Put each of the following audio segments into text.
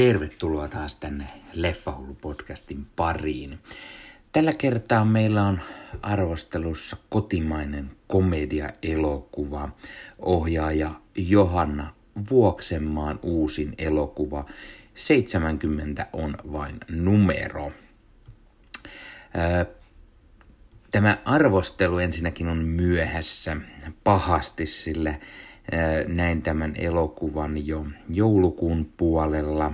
Tervetuloa taas tänne Leffahullu-podcastin pariin. Tällä kertaa meillä on arvostelussa kotimainen komedia-elokuva, ohjaaja Johanna Vuoksenmaan uusin elokuva 70 on vain numero. Tämä arvostelu ensinnäkin on myöhässä pahasti, sillä näin tämän elokuvan jo joulukuun puolella,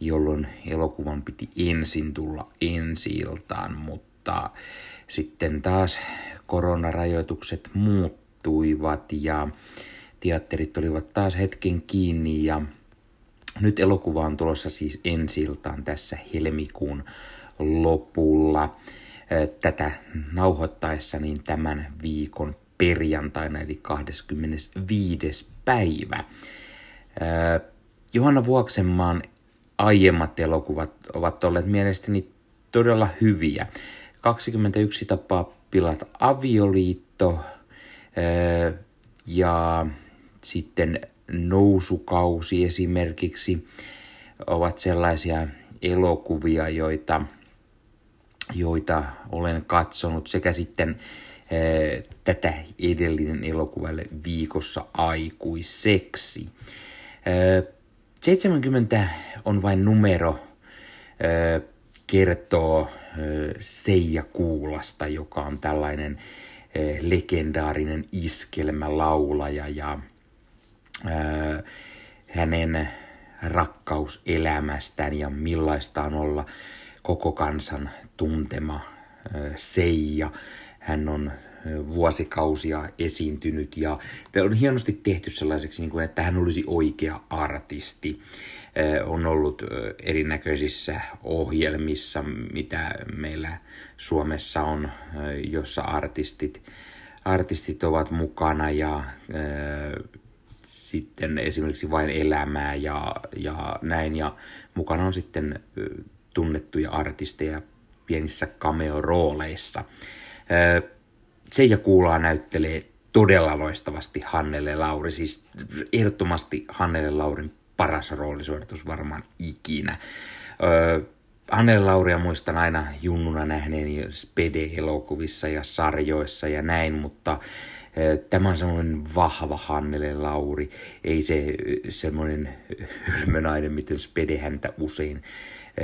jolloin elokuvan piti ensin tulla ensi-iltaan, mutta sitten taas koronarajoitukset muuttuivat ja teatterit olivat taas hetken kiinni ja nyt elokuva on tulossa siis ensi tässä helmikuun lopulla. Tätä nauhoittaessa niin tämän viikon perjantaina eli 25. päivä. Johanna Vuoksenmaan aiemmat elokuvat ovat olleet mielestäni todella hyviä. 21 tapaa pilata avioliitto ja sitten nousukausi esimerkiksi ovat sellaisia elokuvia, joita, joita olen katsonut sekä sitten tätä edellinen elokuvalle viikossa aikuiseksi. 70 on vain numero, kertoo Seija Kuulasta, joka on tällainen legendaarinen iskelmälaulaja ja hänen rakkauselämästään ja millaista on olla koko kansan tuntema Seija hän on vuosikausia esiintynyt ja on hienosti tehty sellaiseksi, niin kuin, että hän olisi oikea artisti. On ollut erinäköisissä ohjelmissa, mitä meillä Suomessa on, jossa artistit, artistit ovat mukana ja sitten esimerkiksi vain elämää ja, ja näin. Ja mukana on sitten tunnettuja artisteja pienissä cameo-rooleissa. Seija Kuulaa näyttelee todella loistavasti Hannele Lauri, siis ehdottomasti Hannele Laurin paras roolisuoritus varmaan ikinä. Hannele Lauria muistan aina junnuna nähneeni Spede-elokuvissa ja sarjoissa ja näin, mutta Tämä on semmoinen vahva Hannele Lauri, ei se semmoinen hölmönainen, miten Spede häntä usein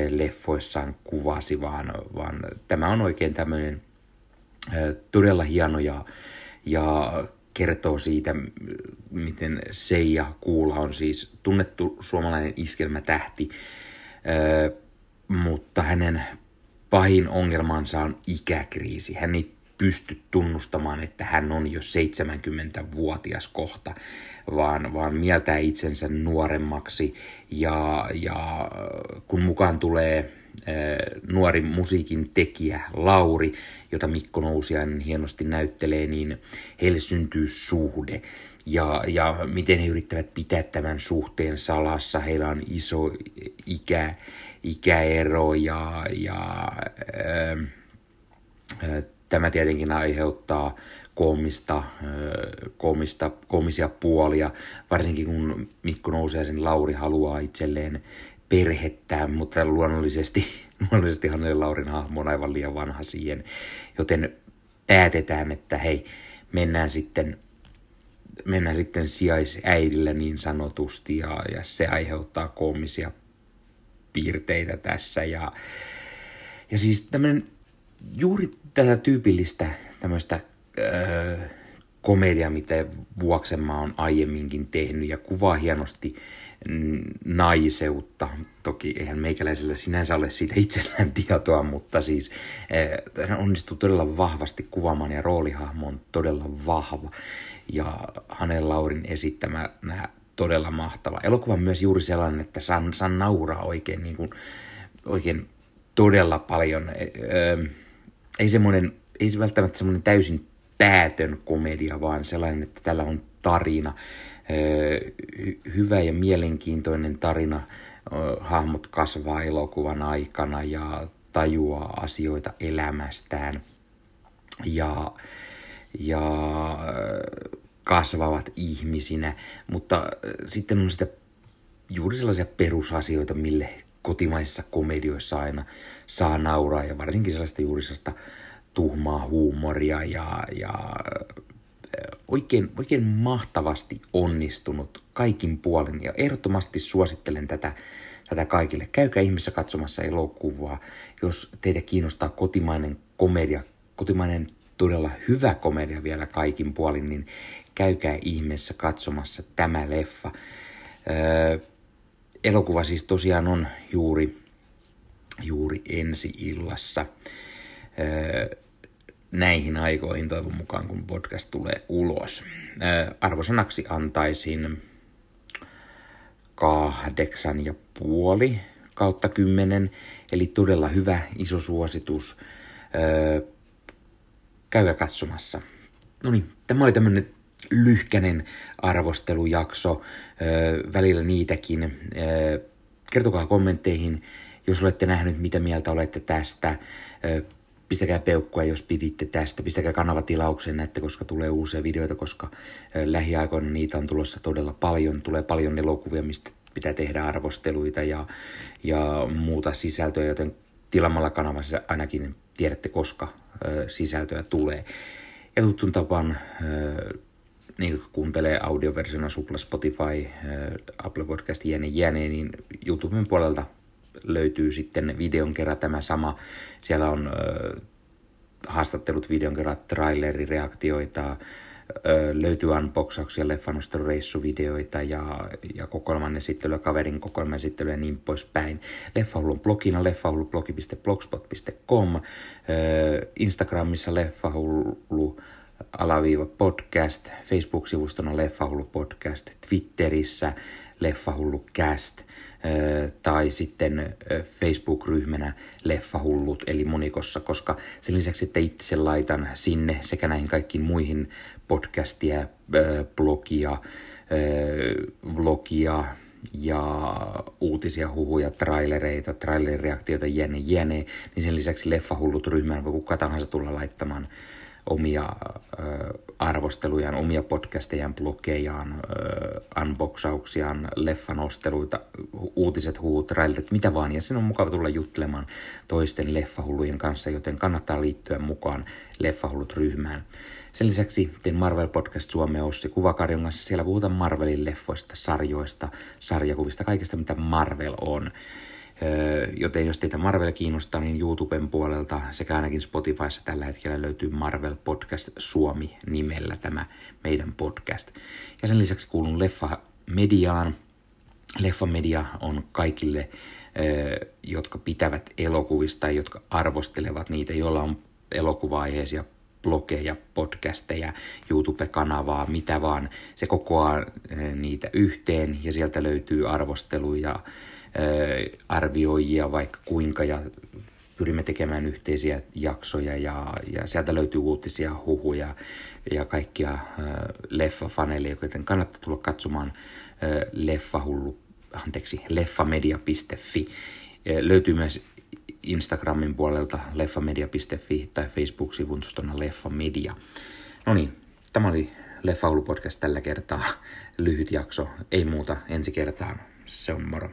leffoissaan kuvasi, vaan, vaan tämä on oikein tämmöinen todella hieno ja, ja kertoo siitä, miten Seija Kuula on siis tunnettu suomalainen iskelmätähti, mutta hänen pahin ongelmansa on ikäkriisi. Hän ei pysty tunnustamaan, että hän on jo 70-vuotias kohta, vaan, vaan mieltää itsensä nuoremmaksi ja, ja kun mukaan tulee nuori musiikin tekijä Lauri, jota Mikko Nousiainen hienosti näyttelee, niin heille syntyy suhde. Ja, ja miten he yrittävät pitää tämän suhteen salassa. Heillä on iso ikä, ikäero ja, ja ää, ää, tämä tietenkin aiheuttaa koomista, koomista, koomisia puolia, varsinkin kun Mikko Nousiaisen Lauri haluaa itselleen perhettään, mutta luonnollisesti, luonnollisesti Hannele Laurin hahmo on aivan liian vanha siihen, joten päätetään, että hei, mennään sitten, mennään sitten sijaisäidillä niin sanotusti ja, ja se aiheuttaa koomisia piirteitä tässä. Ja, ja siis tämmöinen juuri tätä tyypillistä tämmöistä öö, komedia, mitä Vuoksenmaa on aiemminkin tehnyt ja kuvaa hienosti naiseutta. Toki eihän meikäläisellä sinänsä ole siitä itsellään tietoa, mutta siis eh, hän onnistuu todella vahvasti kuvaamaan ja roolihahmo on todella vahva. Ja Hanen Laurin esittämä nämä todella mahtava. Elokuva on myös juuri sellainen, että saan, saan nauraa oikein, niin kuin, oikein todella paljon. E, ei semmoinen, ei se välttämättä semmoinen täysin päätön komedia, vaan sellainen, että tällä on tarina. Hyvä ja mielenkiintoinen tarina. Hahmot kasvaa elokuvan aikana ja tajuaa asioita elämästään. Ja, ja kasvavat ihmisinä, mutta sitten on sitä juuri sellaisia perusasioita, mille kotimaisissa komedioissa aina saa nauraa. Ja varsinkin sellaista juuri sellaista tuhmaa huumoria ja, ja oikein, oikein mahtavasti onnistunut kaikin puolin ja ehdottomasti suosittelen tätä, tätä kaikille. Käykää ihmeessä katsomassa elokuvaa, jos teitä kiinnostaa kotimainen komedia, kotimainen todella hyvä komedia vielä kaikin puolin, niin käykää ihmeessä katsomassa tämä leffa. Öö, elokuva siis tosiaan on juuri, juuri ensi illassa. Öö, näihin aikoihin toivon mukaan, kun podcast tulee ulos. arvosanaksi antaisin kahdeksan ja puoli kautta kymmenen, eli todella hyvä, iso suositus. käykää katsomassa. No niin, tämä oli tämmöinen lyhkänen arvostelujakso, välillä niitäkin. kertokaa kommentteihin, jos olette nähnyt, mitä mieltä olette tästä pistäkää peukkua, jos piditte tästä, pistäkää kanavatilauksen näette, koska tulee uusia videoita, koska lähiaikoina niitä on tulossa todella paljon, tulee paljon elokuvia, mistä pitää tehdä arvosteluita ja, ja muuta sisältöä, joten tilamalla kanavassa ainakin tiedätte, koska sisältöä tulee. Ja tuttun tapan, niin kun kuuntelee audioversiona Supla, Spotify, Apple Podcast, jne, jne, niin YouTuben puolelta löytyy sitten videon kerran tämä sama. Siellä on ö, haastattelut videon kerran, trailerireaktioita, ö, löytyy unboxauksia, leffanostelureissuvideoita ja, ja kokoelman esittelyä, kaverin kokoelman esittelyä ja niin poispäin. Leffahullun blogina leffahullublog.blogspot.com, Instagramissa leffahullu alaviiva podcast, Facebook-sivustona Leffahullu podcast, Twitterissä Leffahullu cast – tai sitten Facebook-ryhmänä Leffahullut, eli monikossa, koska sen lisäksi, että itse laitan sinne sekä näihin kaikkiin muihin podcastia, blogia, vlogia ja uutisia, huhuja, trailereita, trailerireaktioita, jene, jene, niin sen lisäksi Leffahullut ryhmään voi kuka tahansa tulla laittamaan omia arvostelujaan, omia podcastejaan, blogejaan, unboxauksiaan, leffanosteluita, uutiset, huut, trailerit, mitä vaan. Ja sen on mukava tulla juttelemaan toisten leffahullujen kanssa, joten kannattaa liittyä mukaan Leffahullut ryhmään. Sen lisäksi teen Marvel Podcast Suomeen Ossi Kuvakarjon kanssa. Siellä puhutaan Marvelin leffoista, sarjoista, sarjakuvista, kaikesta mitä Marvel on. Joten jos teitä Marvel kiinnostaa, niin YouTuben puolelta sekä ainakin Spotifyssa tällä hetkellä löytyy Marvel Podcast Suomi nimellä tämä meidän podcast. Ja sen lisäksi kuulun Leffa Mediaan. Leffa Media on kaikille, jotka pitävät elokuvista tai jotka arvostelevat niitä, joilla on elokuva-aiheisia blogeja, podcasteja, YouTube-kanavaa, mitä vaan. Se kokoaa niitä yhteen ja sieltä löytyy arvosteluja, arvioijia vaikka kuinka ja pyrimme tekemään yhteisiä jaksoja ja, ja sieltä löytyy uutisia, huhuja ja kaikkia äh, leffafanelia, joten kannattaa tulla katsomaan leffahullu, anteeksi, leffamedia.fi. Löytyy myös Instagramin puolelta leffamedia.fi tai Facebook-sivustona leffamedia. No niin, tämä oli Leffahullu podcast tällä kertaa. Lyhyt jakso, ei muuta ensi kertaan. Se on moro.